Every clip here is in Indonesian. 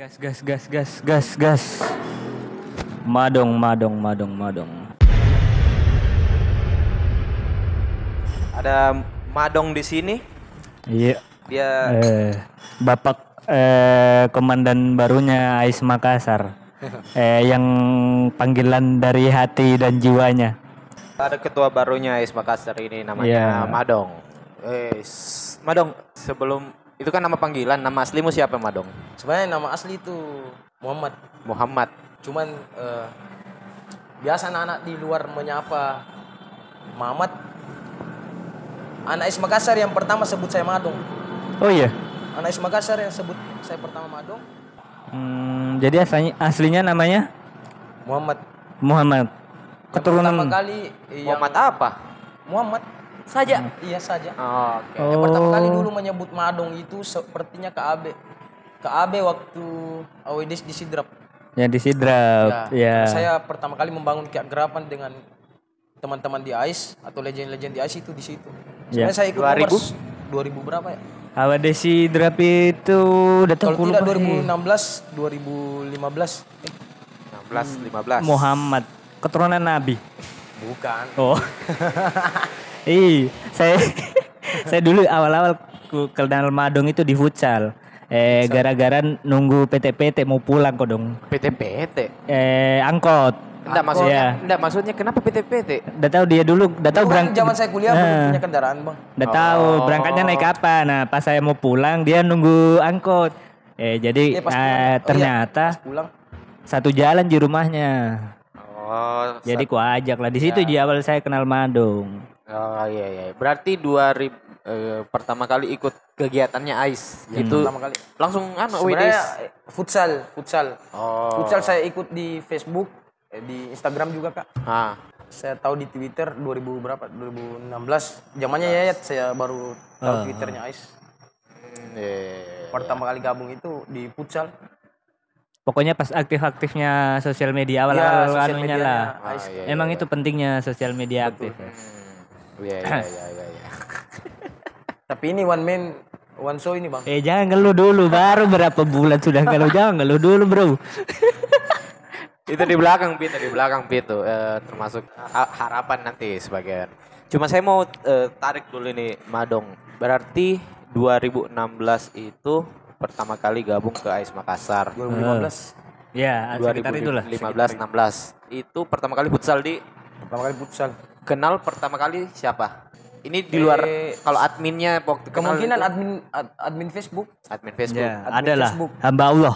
Gas gas gas gas gas gas. Madong madong madong madong. Ada Madong di sini. Iya. Dia Eh, Bapak eh, komandan barunya Ais Makassar. eh, yang panggilan dari hati dan jiwanya. ada ketua barunya Ais Makassar ini namanya Iya. Madong. Eh, Madong, sebelum itu kan nama panggilan, nama aslimu siapa Madong? Sebenarnya nama asli itu Muhammad. Muhammad. Cuman eh, biasa anak-anak di luar menyapa Muhammad. Anak Is Makassar yang pertama sebut saya Madong. Oh iya. Anak Is Makassar yang sebut saya pertama Madong, Hmm, jadi aslinya, aslinya namanya Muhammad. Muhammad. Yang pertama Keturunan. kali eh, yang Muhammad apa? Muhammad Saja. iya saja. Oh, Oke. Yang pertama kali Oh. dulu menyebut Madong itu sepertinya KAB. KAB waktu Awedis di Sidrap. Ya di Sidrap. Ya. Saya pertama kali membangun keagrapan dengan teman-teman di AIS atau legend-legend di AIS itu di situ. Ya. Sebenarnya saya ikut 2000? Nomor 2000 berapa ya? Awal di Sidrap itu udah tahu Kalau tidak 2016, 2015. Eh, 16, 15. Muhammad. Keturunan Nabi. bukan. Oh. Ih, saya saya dulu awal-awal kenal Madong itu di futsal. Eh gara-gara nunggu PT-PT mau pulang kok dong. PT-PT. Eh angkot. Enggak maksudnya, Iya. enggak maksudnya kenapa PT-PT? Udah tahu dia dulu, udah tahu kan berangkat. zaman saya kuliah belum Nah, punya kendaraan, Bang. Udah tahu Oh. berangkatnya naik apa. Nah, pas saya mau pulang dia nunggu angkot. Eh jadi Iya, pas eh, pulang. Oh, iya, ternyata pas pulang. satu jalan di rumahnya. Oh, Jadi ku ajak lah di situ di awal saya kenal Madong. Oh iya iya. Berarti 2000 eh, pertama kali ikut kegiatannya AIS itu Pertama kali. langsung anu Sebenarnya WDS. futsal, futsal. Oh. Futsal saya ikut di Facebook, eh, di Instagram juga, Kak. Ah. Saya tahu di Twitter 2000 berapa? 2016. Zamannya Yayat saya baru tahu Ah. Twitternya Ais. Hmm, iya, iya, iya. Pertama kali gabung itu di futsal. Pokoknya pas aktif-aktifnya sosial media Ya, awal-awal sosial anunya lah. Ais. Ah, iya, Emang iya, itu pentingnya sosial media aktif. ya. Iya iya iya iya. iya. Tapi ini one man one show ini, Bang. Eh jangan ngeluh dulu, baru berapa bulan sudah ngeluh. Jangan ngeluh dulu bro. itu di belakang Pit, di belakang Pit tuh eh, termasuk ha- harapan nanti sebagian. Cuma saya mau eh, tarik dulu ini Madong. Berarti 2016 itu pertama kali gabung ke AIS Makassar. 2015. Ya, sekitar itulah. 2015 16. Itu pertama kali futsal di Pertama kali futsal. Kenal pertama kali siapa? Ini di luar Eh, kalau adminnya waktu kenal Kemungkinan itu, admin ad- admin Facebook. admin Facebook. Ya, admin adalah Facebook. hamba Allah.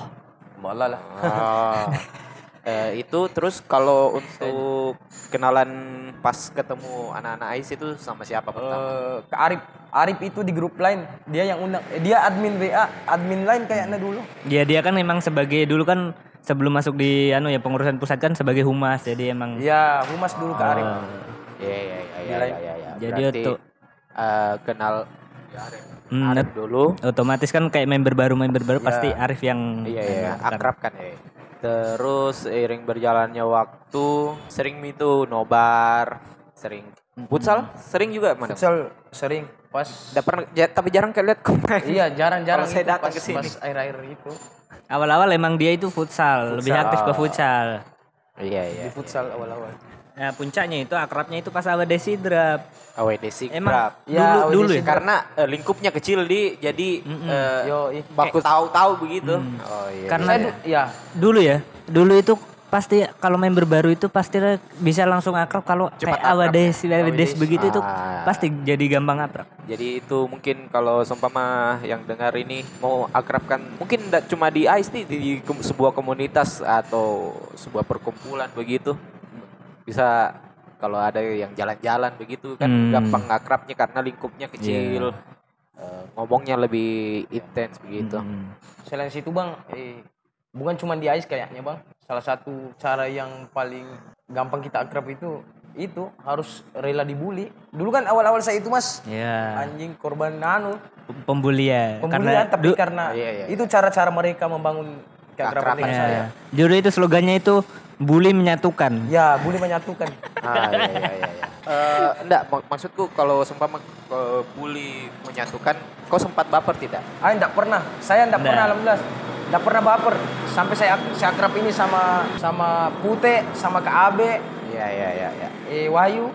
Malah lah. Oh. Eh, itu terus kalau untuk kenalan pas ketemu anak-anak AIS itu sama siapa pertama? Eh, ke Arif. Arif itu di grup lain. Dia yang undang. eh, dia admin WA, admin lain kayaknya dulu. Ya dia kan memang sebagai dulu kan sebelum masuk di anu ya pengurusan pusat kan sebagai humas. Jadi emang Iya, humas dulu ke Arif. Iya iya iya iya lain. iya iya. iya. Jadi Berarti, untuk- eh, kenal Hmm, Arif dulu. otomatis kan kayak member baru member baru pasti Arif yang Iya iya akrab kan ya. Terus seiring berjalannya waktu sering itu nobar, sering futsal, sering juga mana? Futsal sering pas pernah ja- tapi jarang kalian main. Iya, jarang-jarang Kalau saya datang ke sini. pas air-air itu. awal-awal emang dia itu futsal, lebih aktif ke futsal. Iya iya. Di futsal awal-awal. Nah puncaknya itu akrabnya itu pas awal Desidrap. AWD Sigrap. Emang Ya, dulu dulu AWD ya. Karena eh, lingkupnya kecil di jadi eh, Yo, ih. baku tahu-tahu begitu. Oh iya. Karena du- ya, dulu ya, dulu itu pasti kalau member baru itu pasti bisa langsung akrab kalau kayak awal des des begitu itu Ah. pasti jadi gampang akrab. Jadi itu mungkin kalau seumpama yang dengar ini mau akrabkan mungkin tidak cuma di ICE nih di sebuah komunitas atau sebuah perkumpulan begitu bisa kalau ada yang jalan-jalan begitu kan Hmm. gampang akrabnya karena lingkupnya kecil eh, ngomongnya lebih intens begitu. Hmm. selain situ Bang, eh bukan cuma di AIS kayaknya Bang. Salah satu cara yang paling gampang kita akrab itu itu harus rela dibully. Dulu kan awal-awal saya itu Mas, Ya, anjing korban nanu, pembulian. pembulian tapi du- karena iya, iya, itu cara-cara mereka membangun keakraban saya. Ya. Juru itu slogannya itu bully menyatukan. Ya, boleh menyatukan. Ah, iya, iya, iya. Eh, enggak, mak- maksudku kalau seumpama eh, bully menyatukan, kau sempat baper tidak? Ah, enggak pernah. Saya enggak Nggak. pernah alhamdulillah. Enggak pernah baper. Sampai saya saya akrab ini sama sama Pute, sama Kak Abe, Iya, iya, iya, iya. eh Wahyu.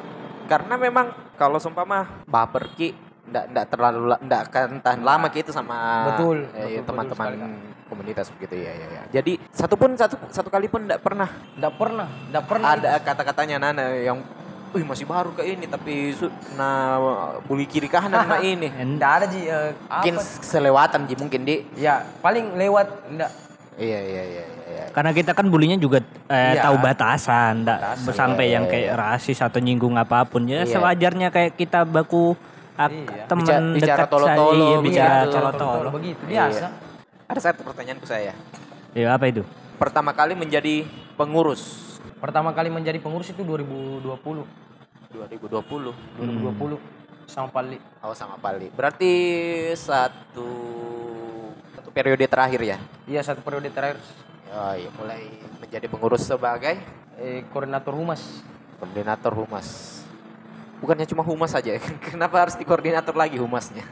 Karena memang kalau seumpama baper ki enggak enggak terlalu la- enggak akan tahan lama ki itu sama Betul, eh, betul, teman-teman betul komunitas begitu ya, ya, ya. Jadi satu pun satu satu kali pun enggak pernah Enggak pernah, enggak pernah. ada kata-katanya Nana yang Wih masih baru ke ini tapi su- nah bully kiri kanan sama ini. Enggak ada Ji eh, Mungkin apa? selewatan Ji mungkin di. Ya, paling lewat enggak Iya iya iya iya. iya. Karena kita kan bulinya juga eh, Iya. tahu batasan, enggak Batasan, sampai iya, yang iya, kayak rasis atau nyinggung apa pun. Ya Iya. sewajarnya kayak kita baku ak- Iya. teman Bicara- bicara dekat tolo-tolo saya, iya, begitu. bicara Iya, tolo-tolo. begitu biasa. Ada satu pertanyaan ke saya. Ya apa itu? Pertama kali menjadi pengurus Pertama kali menjadi pengurus itu 2020. 2020 2020 sama Pali. Oh sama Pali. Berarti satu satu periode terakhir ya. Iya, satu periode terakhir Oh iya, mulai menjadi pengurus sebagai eh, koordinator humas. koordinator humas. Bukannya cuma humas saja. Kenapa harus dikoordinator lagi humasnya?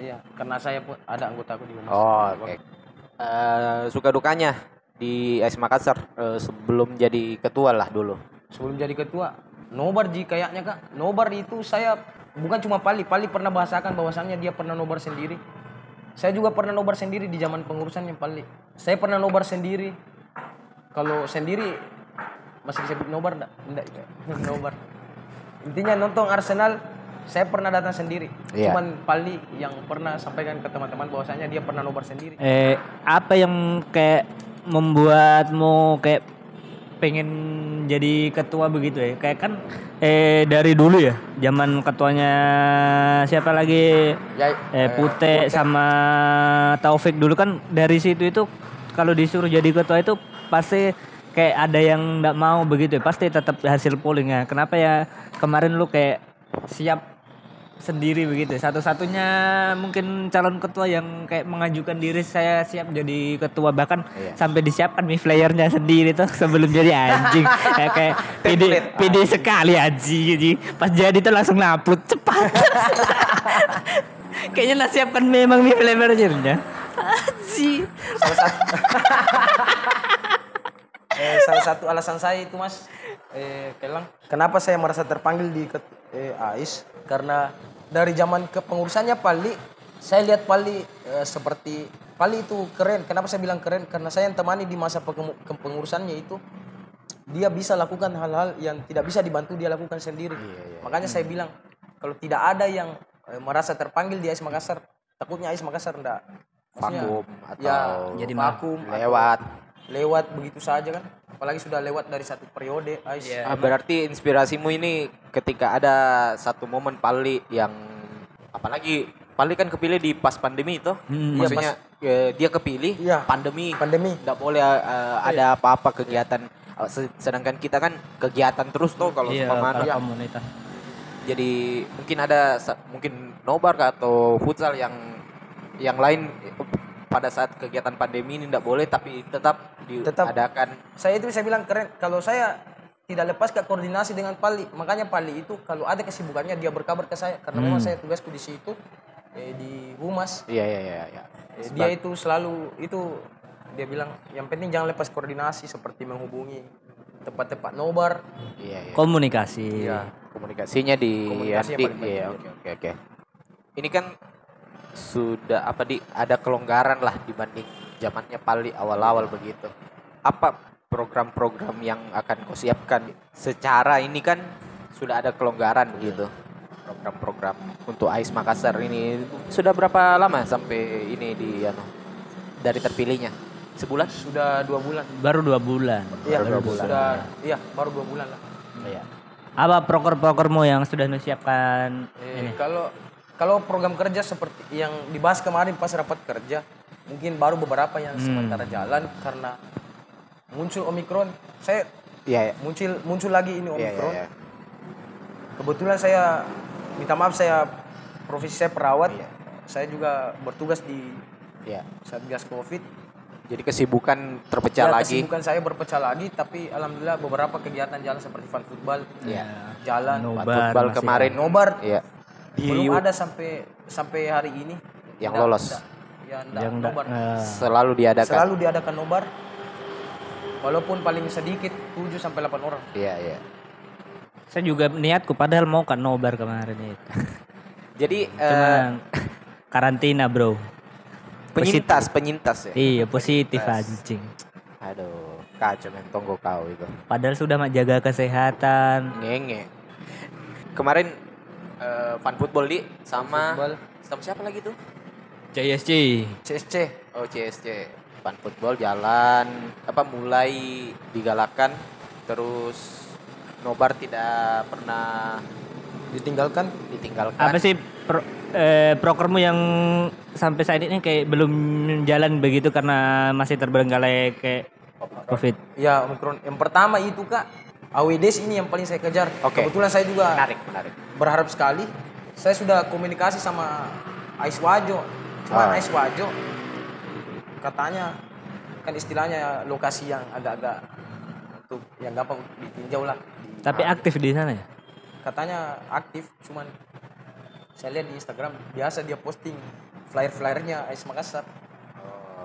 Iya, karena saya pun ada anggota aku di humas. Oh, oke. Eh, suka dukanya di AS Makassar eh, sebelum jadi ketua lah dulu. Sebelum jadi ketua, nobar Ji kayaknya Kak. Nobar itu saya bukan cuma Pali, Pali pernah bahasakan bahwasannya dia pernah nobar sendiri. Saya juga pernah nobar sendiri di zaman pengurusannya Pali. Saya pernah nobar sendiri. Kalau sendiri masih disebut nobar enggak? Enggak nobar. Intinya nonton Arsenal saya pernah datang sendiri. Iya. Cuman Pali yang pernah sampaikan ke teman-teman bahwasanya dia pernah nobar sendiri. Eh apa yang kayak membuatmu kayak pengen jadi ketua begitu ya? Kayak kan eh dari dulu ya, zaman ketuanya siapa lagi? Ya, Eh Pute sama Taufik dulu kan dari situ itu kalau disuruh jadi ketua itu pasti kayak ada yang nggak mau begitu ya pasti tetap hasil pollingnya kenapa ya kemarin lu kayak siap sendiri begitu. Satu-satunya mungkin calon ketua yang kayak mengajukan diri saya siap jadi ketua. Bahkan Iya. sampai disiapkan mi flyernya sendiri tuh sebelum jadi anjing. Kayak kayak pede pede sekali anjing anjing. pas jadi tuh langsung ngupload cepat. Kayaknya lah siapkan memang mi flyernya anjing. Salah satu eh, salah satu alasan saya itu mas. Eh, Kelang. Kenapa saya merasa terpanggil di ket- eh, AIS? Karena dari zaman kepengurusannya Pali saya lihat Pali eh, seperti Pali itu keren. Kenapa saya bilang keren? Karena saya yang temani di masa kepengurusannya itu dia bisa lakukan hal-hal yang tidak bisa dibantu dia lakukan sendiri. Makanya saya bilang kalau tidak ada yang eh, merasa terpanggil di AIS Makassar takutnya AIS Makassar enggak Vakum atau ya, jadi vakum atau lewat. begitu saja kan apalagi sudah lewat dari satu periode Ais. Ah, berarti inspirasimu ini ketika ada satu momen Pali yang apalagi Pali kan kepilih di pas pandemi itu. Hmm. Maksudnya eh, dia kepilih Iya. pandemi. pandemi Nggak boleh eh, ada apa-apa kegiatan se- sedangkan kita kan kegiatan terus tuh kalau iya kalau Iya. komunitas jadi mungkin ada mungkin nobar atau futsal yang yang lain pada saat kegiatan pandemi ini tidak boleh tapi tetap Tetap. diadakan. Saya itu bisa bilang keren. Kalau saya tidak lepas ke koordinasi dengan Pali. Makanya Pali itu kalau ada kesibukannya dia berkabar ke saya. Karena memang saya tugasku di situ eh, di humas. Iya iya iya iya. Eh, dia itu selalu itu dia bilang yang penting jangan lepas koordinasi seperti menghubungi tempat-tempat nobar. Iya iya. Komunikasi. Komunikasinya di Komunikasi yang di iya oke oke oke. Ini kan sudah apa di ada kelonggaran lah dibanding zamannya Pali awal-awal begitu. Apa program-program yang akan kau siapkan? Secara ini kan sudah ada kelonggaran begitu. Program-program untuk AIS Makassar ini. Sudah berapa lama sampai ini di anu dari terpilihnya? Sebulan? Sudah dua bulan. Baru dua bulan. Iya Baru dua bulan. sudah iya baru dua bulan lah. Iya. Apa proker-prokermu yang sudah lu siapkan Eh, kalau kalau program kerja seperti yang dibahas kemarin pas rapat kerja, mungkin baru beberapa yang sementara jalan karena muncul omikron. Saya iya iya muncul muncul lagi ini iya omikron. iya, iya. Kebetulan saya minta maaf saya profesi saya perawat. Iya. Saya juga bertugas di iya Satgas Covid. Jadi kesibukan terpecah Ya, lagi. kesibukan saya berpecah lagi, tapi alhamdulillah beberapa kegiatan jalan seperti fun football, Iya. jalan, Nobar Football kemarin. nobar Iya. Di belum ada sampai sampai hari ini Yang Nggak- lolos. nggak- ya nggak yang nobar. eh, selalu diadakan. Selalu diadakan nobar. Walaupun paling sedikit 7 sampai 8 orang. Iya, iya. saya juga niatku padahal mau kan nobar kemarin itu. Jadi eh, Cuman karantina, Bro. penyintas, penyintas ya. Iya, positif anjing. Aduh, kacau men tonggo kau itu. Padahal sudah mak jaga kesehatan. Ngenge. Kemarin eh, fun football di sama Football, sama siapa lagi tuh? CSC. CSC. Oh CSC. Fun football jalan apa mulai digalakan terus nobar tidak pernah Ditinggalkan ditinggalkan. Apa sih pro, eh, prokermu yang sampai saat ini kayak belum jalan begitu karena masih terbengkalai kayak Covid? Ya, Omikron. Yang pertama itu Kak, AWDs ini yang paling saya kejar. Oke. Kebetulan saya juga Menarik, menarik. berharap sekali. Saya sudah komunikasi sama Ais Wajo. Cuman Ah. Ais Wajo katanya kan istilahnya lokasi yang agak-agak untuk yang gampang ditinjau lah. Tapi aktif di sana ya? katanya aktif, cuman saya lihat di Instagram biasa dia posting flyer-flyernya Ais Makassar.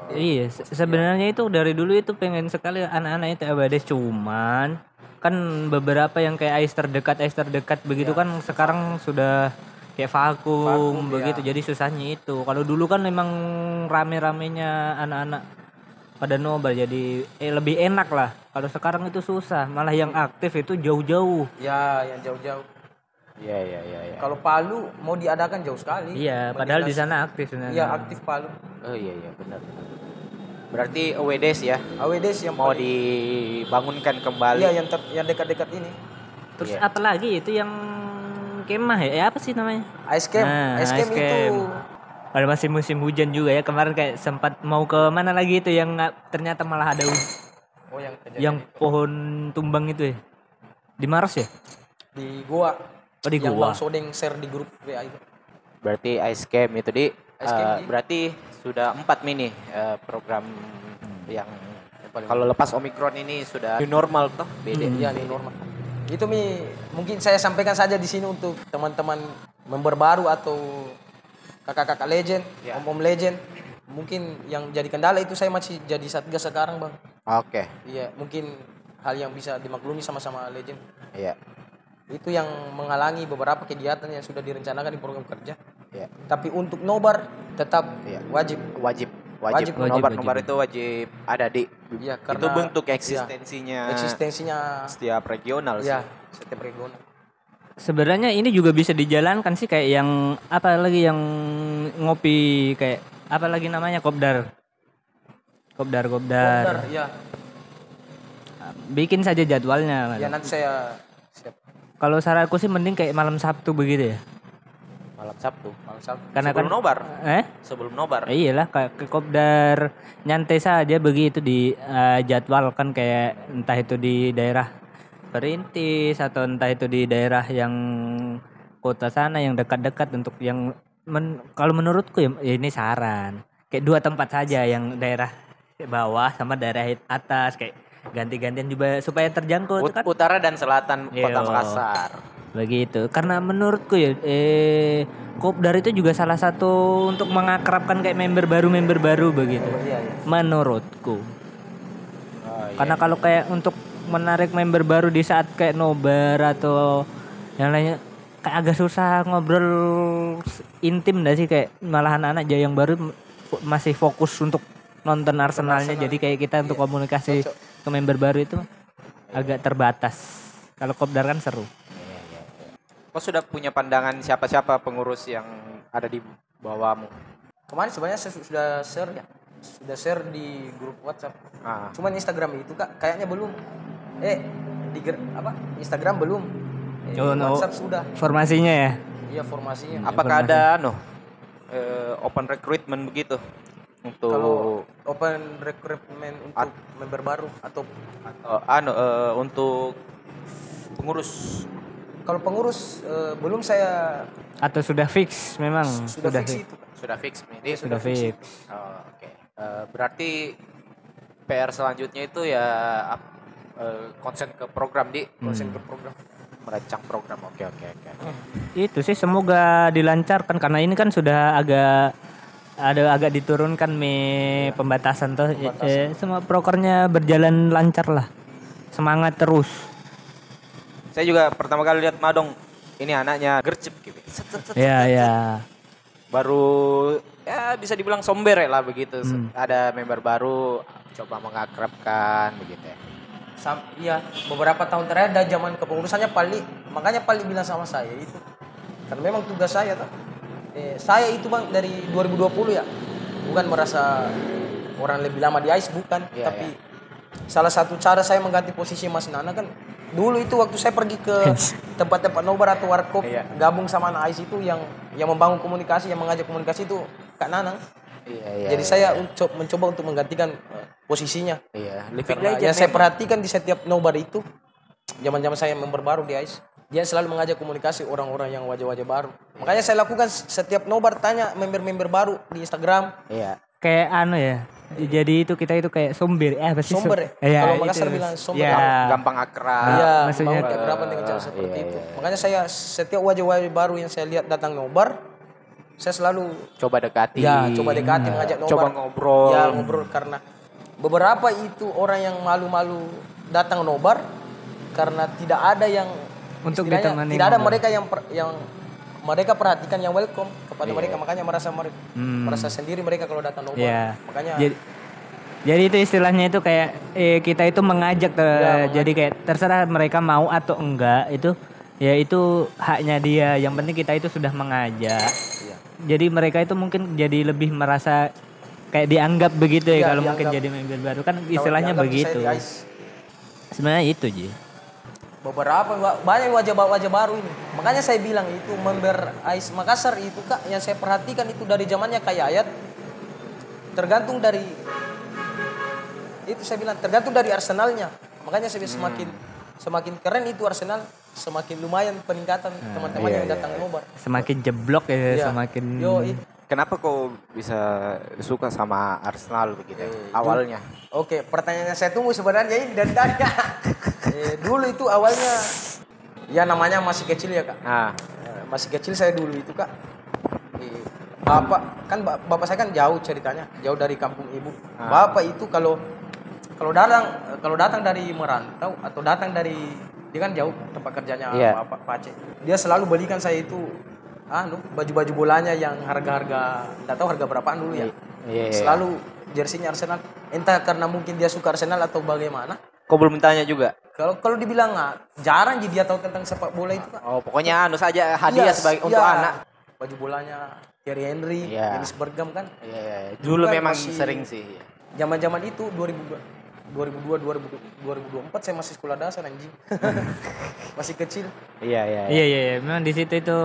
Iya, se- sebenarnya itu dari dulu itu pengen sekali anak-anak itu ABDS cuman kan beberapa yang kayak ais terdekat ais terdekat begitu kan sekarang sudah kayak vakum, Vakum, begitu jadi susahnya itu kalau dulu kan memang rame-ramenya anak-anak pada nobar jadi eh, lebih enak lah kalau sekarang itu susah malah yang aktif itu jauh-jauh Ya, yang jauh-jauh. Iya, iya, iya, iya. Kalau Palu mau diadakan jauh sekali. iya padahal di sana aktif sebenarnya Iya, aktif Palu. Oh iya, iya, benar. benar. Berarti AWDs ya AWDs yang mau paling- dibangunkan kembali. Iya, yang ter, yang dekat-dekat ini. terus Iya. apa lagi itu yang kemah ya Eh, apa sih namanya Ice camp, Nah, ice camp ice itu camp. Pada masih musim hujan juga ya kemarin kayak sempat mau ke mana lagi itu yang ternyata malah ada oh yang yang pohon tumbang itu ya di Maros ya? di Goa. Oh di yang Goa. Bang Sodeng share di grup WA itu. Berarti ice camp itu di Ice camp, eh, Di. berarti sudah empat mini eh, program yang kalau lepas omikron ini sudah new normal toh beda. Iya, nih normal. Itu mi mungkin saya sampaikan saja di sini untuk teman-teman member baru atau kakak-kakak legend, Iya. om-om legend. Mungkin yang jadi kendala itu saya masih jadi satgas sekarang, Bang. Oke, Iya, mungkin hal yang bisa dimaklumi sama-sama legend. iya, Itu yang menghalangi beberapa kegiatan yang sudah direncanakan di program kerja. Iya, Tapi untuk nobar tetap Iya. wajib. wajib, Wajib, wajib, wajib, nobar, wajib. nobar itu wajib ada di. Itu karena bentuk iya, eksistensinya eksistensinya setiap regional ya sih. setiap regional. Sebenarnya ini juga bisa dijalankan sih kayak yang apa lagi yang ngopi kayak apa lagi namanya kopdar. Kopdar kopdar. Benar, ya. Bikin saja jadwalnya. Ya nanti saya siap Kalau saranku sih mending kayak malam Sabtu begitu ya. Malam Sabtu. malam Sabtu. Karena Sebelum kan nobar. eh Sebelum nobar. Eh, iyalah kayak ke kopdar nyantai saja begitu di eh, jadwal kan kayak entah itu di daerah perintis atau entah itu di daerah yang kota sana yang dekat-dekat untuk yang men- kalau menurutku ya ya ini saran kayak dua tempat saja yang daerah bawah sama daerah atas kayak ganti-gantian juga supaya terjangkau Ut- kan utara dan selatan Kota Iya. Makassar. Begitu. Karena menurutku ya eh kopdar itu juga salah satu untuk mengakrabkan kayak member baru member baru begitu. Iya, iya. menurutku. Oh, iya. karena kalau kayak untuk menarik member baru di saat kayak nobar atau yang lainnya kayak agak susah ngobrol intim dah sih? Kayak malahan anak aja yang baru masih fokus untuk nonton Arsenalnya. Jadi kayak kita untuk komunikasi Cocok. ke member baru itu agak terbatas. Kalau kopdar kan seru Kau sudah punya pandangan siapa-siapa pengurus yang ada di bawahmu? Kemarin sebenarnya saya su- sudah share ya. Sudah share di grup WhatsApp. Ah, Cuman Instagram itu Kak kayaknya belum. Eh, di ger- apa? Instagram belum. Eh, Oh, no. WhatsApp sudah. formasinya ya Iya formasinya. apakah ada no eh, open recruitment begitu untuk Kalau open recruitment untuk member baru atau atau anu eh, untuk pengurus kalau pengurus eh, belum saya atau sudah fix memang sudah, fix itu. Kak. sudah fix ini sudah fix Oh, oke Eh, berarti PR selanjutnya itu ya eh, konsen ke program di konsen ke program merancang program. Oke oke oke. Itu sih semoga dilancarkan karena ini kan sudah agak ada agak diturunkan me pembatasan tuh. Eh, semua prokernya berjalan lancar lah. Semangat terus. Saya juga pertama kali lihat Madong. Ini anaknya gercep gitu. Set, set, set, Ya ya. baru ya bisa dibilang somber lah begitu. Ada member baru coba mengakrabkan begitu ya. Sam, iya beberapa tahun terakhir ada zaman kepengurusannya Pali. Makanya Pali bilang sama saya itu. Karena memang tugas saya tuh eh, saya itu bang dari 2020 ya. Bukan merasa orang lebih lama di AIS bukan. Iya, tapi salah satu cara saya mengganti posisi Mas Nana kan dulu itu waktu saya pergi ke tempat-tempat nobar atau warkop Iya. gabung sama anak AIS itu yang yang membangun komunikasi yang mengajak komunikasi itu Kak Nanang Iya iya. jadi saya unco- mencoba untuk menggantikan eh, posisinya iya. Living karena legend yang saya perhatikan di setiap nobar itu, zaman-zaman saya member baru di AIS, dia selalu mengajak komunikasi orang-orang yang wajah-wajah baru. Makanya saya lakukan setiap nobar tanya member-member baru di Instagram. Iya. Kayak anu ya. Jadi itu kita itu kayak somber. Eh apa sih? Somber ya? Iya, Kalau. Makassar bilang somber. Ya. Gampang akrab. Iya, maksudnya- mau keakraban dengan cara Ah, seperti iya, itu. iya. Makanya saya setiap wajah-wajah baru yang saya lihat datang nobar, saya selalu Coba dekati. ya coba dekati mengajak nobar. Coba ngobrol. Ya ngobrol karena beberapa itu orang yang malu-malu datang nobar karena tidak ada yang Untuk ditemani tidak ada mereka yang per- yang mereka perhatikan yang welcome kepada mereka makanya merasa mereka Hmm. merasa sendiri mereka kalau datang nobar. Iya. Makanya Jadi jadi itu istilahnya itu kayak eh, kita itu mengajak tuh. jadi kayak terserah mereka mau atau enggak itu ya itu haknya dia. Yang penting kita itu sudah mengajak. Jadi mereka itu mungkin jadi lebih merasa kayak dianggap begitu ya Iya, kalau mungkin dianggap. jadi member baru kan istilahnya begitu. Sebenarnya itu Ji. Beberapa banyak wajah-wajah baru ini. Makanya saya bilang itu member AIS Makassar itu kak yang saya perhatikan itu dari zamannya kayak ayat tergantung dari itu saya bilang tergantung dari Arsenalnya. Makanya saya bilang semakin semakin keren itu Arsenal semakin lumayan peningkatan teman-teman iya, yang datang nobar. Semakin jeblok ya Iya. semakin Yo, Kenapa kau bisa suka sama Arsenal begitu? Awalnya. Oke, pertanyaannya saya tunggu sebenarnya ini dan eh, dulu itu awalnya ya namanya masih kecil ya kak. Nah, Eh, masih kecil saya dulu itu kak Eh, bapak kan ba- bapak saya kan jauh ceritanya jauh dari kampung ibu bapak itu kalau kalau datang kalau datang dari merantau atau datang dari dia kan jauh tempat kerjanya Iya. bapak Pace dia selalu belikan saya itu anu baju-baju bolanya yang harga-harga nggak tahu harga berapaan dulu ya iya, iya. selalu jersinya Arsenal entah karena mungkin dia suka Arsenal atau bagaimana kau belum tanya juga. kalau kalau dibilang ah, jarang jadi dia tahu tentang sepak bola itu kak Oh, pokoknya anu saja hadiah Iya, sebagai iya. untuk anak. Baju bolanya Thierry Henry, Iya. Dennis Bergam kan. Iya, iya, iya. Dulu kan memang masih- sering sih. Zaman-zaman itu 2002 2002 2002 2024 saya masih sekolah dasar anjing. masih kecil. Iya, iya. iya. Iya iya iya. memang di situ itu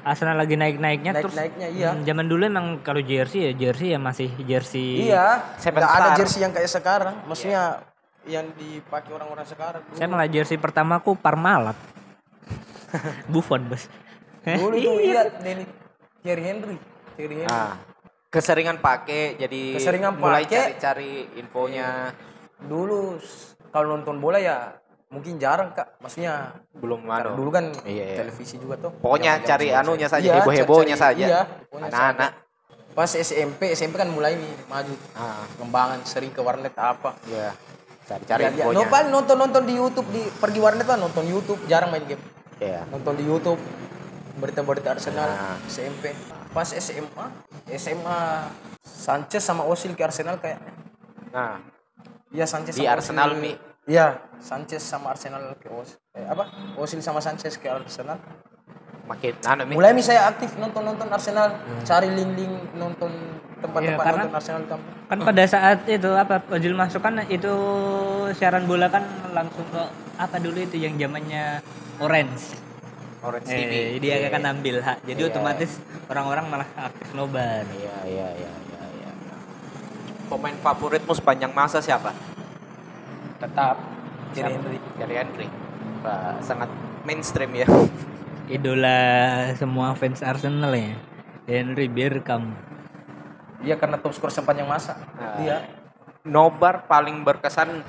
Arsenal lagi naik-naiknya terus Naik-naiknya iya. hmm, zaman dulu emang kalau jersey ya jersey ya masih jersey Iya, Seven nggak ada Star. jersey yang kayak sekarang. Maksudnya yang dipakai orang-orang sekarang. Dulu, Saya malah jersey pertamaku Parmalat. Buffon, Bos. dulu itu iya Denny Thierry Henry. Thierry Henry. Nah, keseringan pakai jadi Keseringan mulai cari-cari infonya Dulu s- kalau nonton bola ya mungkin jarang Kak. Maksudnya belum karena anu. dulu kan Iya, iya. televisi juga tuh. Pokoknya cari anunya saja, Iya, heboh-hebohnya cari- saja. Iya, Anak-anak. Pas SMP, SMP kan mulai nih maju. Ah, Kembangan sering ke warnet apa. iya. Cari-cari Ya, ya, infonya. no, paling nonton-nonton di YouTube di pergi warnet lah nonton YouTube, jarang main game. Iya. Nonton di YouTube berita-berita Arsenal Nah. SMP. Pas SMA, SMA Sanchez sama Osil ke Arsenal kayaknya. Nah, Iya Sanchez di sama Arsenal Ozil. Mi. Iya, Sanchez sama Arsenal ke Osil. Eh, apa? Osil sama Sanchez ke Arsenal. Makin anu. Mulai mi saya aktif nonton-nonton Arsenal, cari link-link nonton tempat-tempat Iya, karena- nonton Arsenal kampung. Kan pada saat itu apa Ojil masuk kan itu siaran bola kan langsung ke apa dulu itu yang zamannya Orange. Orange TV. Eh, dia akan ambil hak. Jadi otomatis orang-orang malah aktif nobar. Iya, iya, iya, iya, iya. Pemain favoritmu sepanjang masa siapa? Tetap Thierry? Henry. Thierry Henry. Wah, sangat mainstream ya. Idola semua fans Arsenal ya. Henry Bergkamp. Iya karena top skor sepanjang masa. Ah. Iya. nobar paling berkesan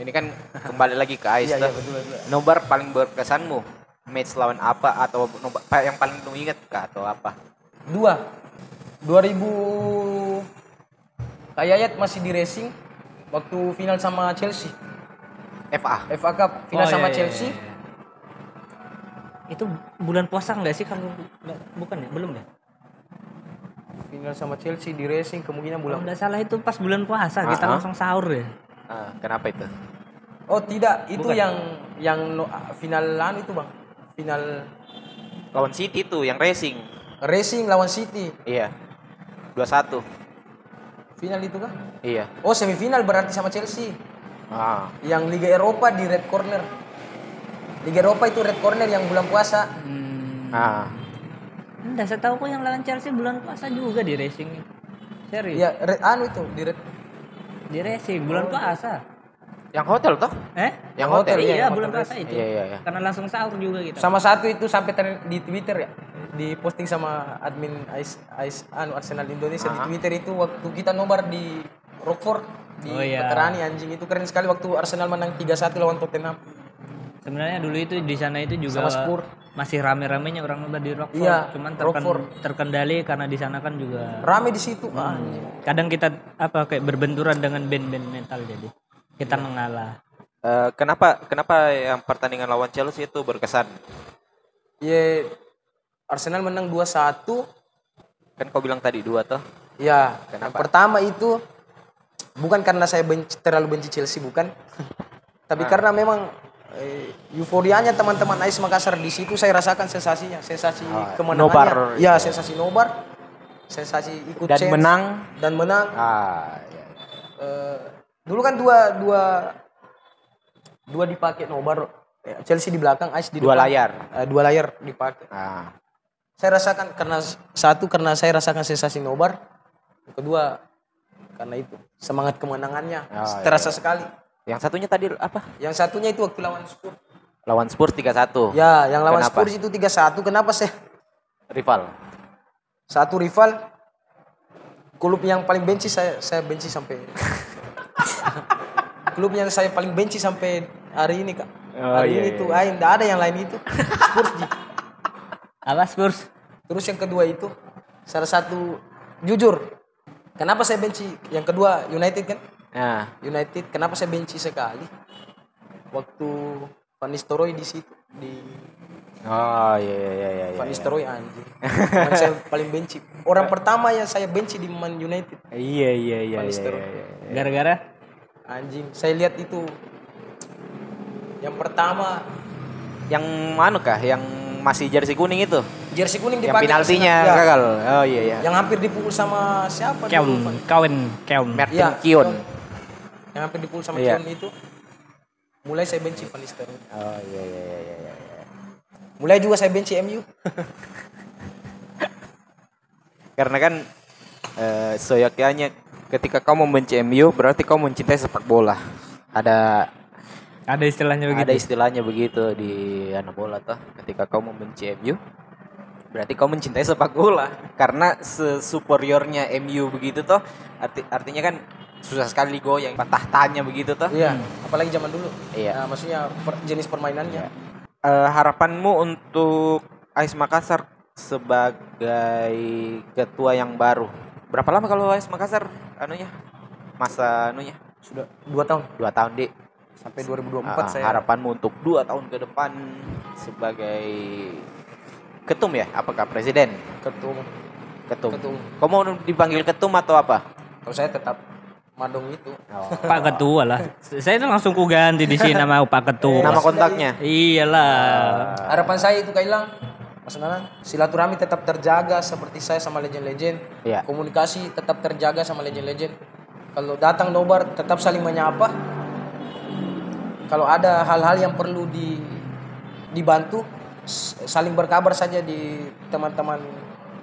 ini kan kembali lagi ke Ais Iya, iya, betul, betul. Nobar paling berkesanmu match lawan apa atau nobar yang paling lu inget kah atau apa? Dua. 2000 Kayayat masih di racing waktu final sama Chelsea. FA. FA Cup final Oh, sama iya, iya, Chelsea. iya. Itu bulan puasa nggak sih kalau nggak- bukan ya? Belum ya? Final sama Chelsea di racing kemungkinan Kalau bulan. nggak salah itu pas bulan puasa kita Ah, ah. langsung sahur ya. Ah, kenapa itu? Oh tidak, itu Bukan. yang yang no- final anu itu bang. Final Lawan City tuh yang racing. racing lawan City. Iya. 2-1. Final itu kan? Iya. Oh semifinal berarti sama Chelsea. Ah. Yang Liga Eropa di red corner. Liga Eropa itu red corner yang bulan puasa. Hmm. Ah. Enggak, saya tahu kok yang lawan Chelsea bulan puasa juga di racing. Serius? Ya red anu itu di red. Di racing bulan puasa. Yang hotel toh? Eh? Yang Hotel, hotel. iya, Iya, yang bulan puasa itu. Iya, iya, iya. Karena langsung sahur juga kita. Sama satu itu sampai ter- di Twitter ya. Di posting sama admin Ais, Ais anu Arsenal Indonesia di Ah. Twitter itu waktu kita nobar di Rockford di Oh, iya. Veterani anjing itu keren sekali waktu Arsenal menang 3-1 lawan Tottenham. Sebenarnya dulu itu di sana itu juga Sama Spur. masih rame-ramenya orang nobar di Rockford. Iya, Cuman terken- Rockford. terkendali karena di sana kan juga Rame di situ. anjing. kadang kita apa kayak berbenturan dengan band-band metal jadi kita mengalah. Eh, kenapa kenapa yang pertandingan lawan Chelsea itu berkesan? Ya Arsenal menang 2-1. Kan kau bilang tadi dua toh. Ya, Kenapa? yang pertama itu bukan karena saya benci, terlalu benci Chelsea bukan. Tapi Ah. karena memang eh, euforianya teman-teman Ais Makassar di situ saya rasakan sensasinya, sensasi Ah, kemenangannya. nobar. Ya, sensasi nobar. Sensasi ikut Dan chance menang. dan menang. Ah, iya. Eh, dulu kan dua dua dua dipakai nobar Eh, Chelsea di belakang Ais di Dua depan. layar. Eh, dua layar dipakai. Ah. Saya rasakan karena satu karena saya rasakan sensasi nobar. Kedua karena itu semangat kemenangannya Oh, terasa iya, iya. sekali. Yang satunya tadi apa? Yang satunya itu waktu lawan Spurs. Lawan Spurs 3-1. Ya, yang lawan Kenapa? Spurs itu 3-1. Kenapa saya Rival. satu rival klub yang paling benci saya saya benci sampai klub yang saya paling benci sampai hari ini kak Oh, hari iya, ini iya, tuh ah, nggak ada yang lain itu Spurs. Apa Spurs? terus yang kedua itu salah satu jujur kenapa saya benci yang kedua United kan Nah, United kenapa saya benci sekali waktu Van Nistelrooy di situ di oh iya iya iya iya. Van Nistelrooy anjing Teman saya paling benci orang pertama yang saya benci di Man United Iya iya iya Van iya. Nistelrooy. iya, iya. Gara-gara anjing saya lihat itu yang pertama Yang mana kah? Yang masih jersey kuning itu? jersey kuning Yang dipakai penaltinya ya, gagal. Oh iya iya. yang hampir dipukul sama siapa Keon? Kawen, Keon. Merton Iya, Kion. yang hampir dipukul sama Iya. Kion itu mulai saya benci Van Nistelrooy Oh iya iya iya iya. iya. mulai juga saya benci MU Karena kan eh seyogyanya ketika kau membenci MU berarti kau mencintai sepak bola. Ada Ada istilahnya begitu. ada istilahnya begitu di anak bola tuh. Ketika kau membenci MU berarti kau mencintai sepak bola. Karena sesuperiornya MU begitu toh arti, artinya kan susah sekali goyang tahtanya begitu toh. Iya. Apalagi zaman dulu. Iya. Nah, maksudnya per- jenis permainannya. Eh, harapanmu untuk AIS Makassar sebagai ketua yang baru? Berapa lama kalau AIS Makassar anunya? Masa anunya? Sudah dua tahun. Dua tahun di sampai 2024 Ah, saya. harapanmu untuk dua tahun ke depan sebagai ketum ya? Apakah presiden? Ketua ketum, Ketum. kau mau dipanggil ketum atau apa? Kalau saya tetap madong itu. Pak Ketua lah. Saya tuh langsung ku ganti di sini nama Pak Ketua. nama kontaknya? Iyalah. harapan saya itu Kailang Mas Nanan silaturahmi tetap terjaga seperti saya sama legend-legend. Iya. komunikasi tetap terjaga sama legend-legend. Kalau datang nobar tetap saling menyapa kalau ada hal-hal yang perlu di dibantu saling berkabar saja di teman-teman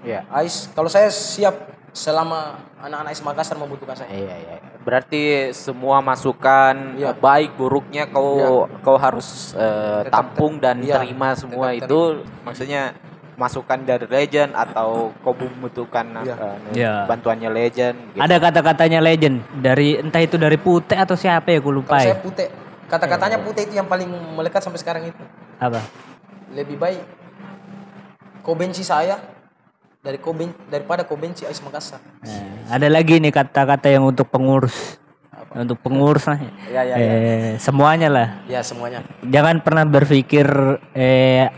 ya AIS. Kalau saya siap selama anak-anak AIS Makassar membutuhkan saya. Iya, iya. Berarti semua masukan eh, baik buruknya kau kau harus eh, Tetap tampung dan iya, terima semua tetap itu. Maksudnya masukan dari legend atau kau membutuhkan eh, Iya. bantuannya legend gitu. Ada kata-katanya legend. Dari entah itu dari Putih atau siapa ya gue lupa Kalau ya. saya putih, kata-katanya putih itu yang paling melekat sampai sekarang itu. Apa? Lebih baik kau benci saya dari kau ben, daripada kau benci Ais Makassar. Nah, ada lagi nih kata-kata yang untuk pengurus. Untuk pengurus lah. Ya ya ya. Eh, semuanya lah. Ya semuanya. Jangan pernah berpikir eh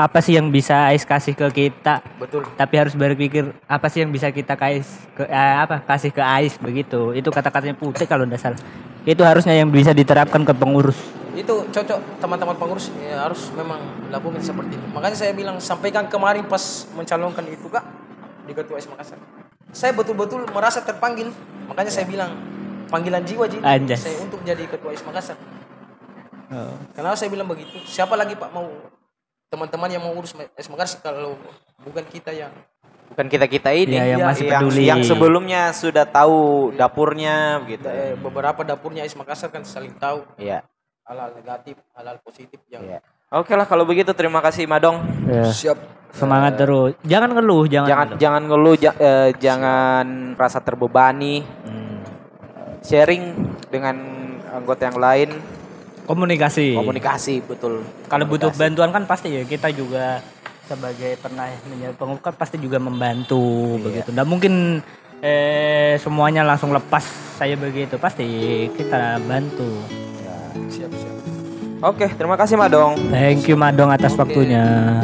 apa sih yang bisa Ais kasih ke kita, Betul. tapi harus berpikir apa sih yang bisa kita kasih ke eh, apa kasih ke Ais begitu. Itu kata-katanya Putih kalau tidak salah. Itu harusnya yang bisa diterapkan ke pengurus. Itu cocok teman-teman pengurus ya, harus memang lakukan seperti itu. Makanya saya bilang sampaikan kemarin pas mencalonkan itu kak di ketua Ais Makassar. Saya betul-betul merasa terpanggil. Makanya saya bilang panggilan jiwa ji Anjas. saya untuk jadi ketua Ais Makassar. Oh. Kenapa saya bilang begitu? Siapa lagi Pak mau teman-teman yang mau urus Ais Makassar kalau bukan kita yang bukan kita kita ini Iya, yang masih yang, peduli. yang sebelumnya sudah tahu dapurnya gitu eh, beberapa dapurnya Ais Makassar kan saling tahu Iya. hal-hal negatif, hal-hal positif yang Iya. Oke lah kalau begitu terima kasih Madong. Ya. siap Semangat terus. Jangan ngeluh, jangan. Jangan ngeluh. jangan ngeluh, ja- eh, jangan rasa terbebani. Hmm. Sharing dengan anggota yang lain, Komunikasi. komunikasi betul. Kalau butuh bantuan kan pasti ya kita juga sebagai pernah menjadi pengurus kan pasti juga membantu Iya. begitu. Nggak mungkin eh semuanya langsung lepas saya begitu. Pasti kita bantu. siap siap Oke, terima kasih Madong. Thank you Madong atas Oke. waktunya.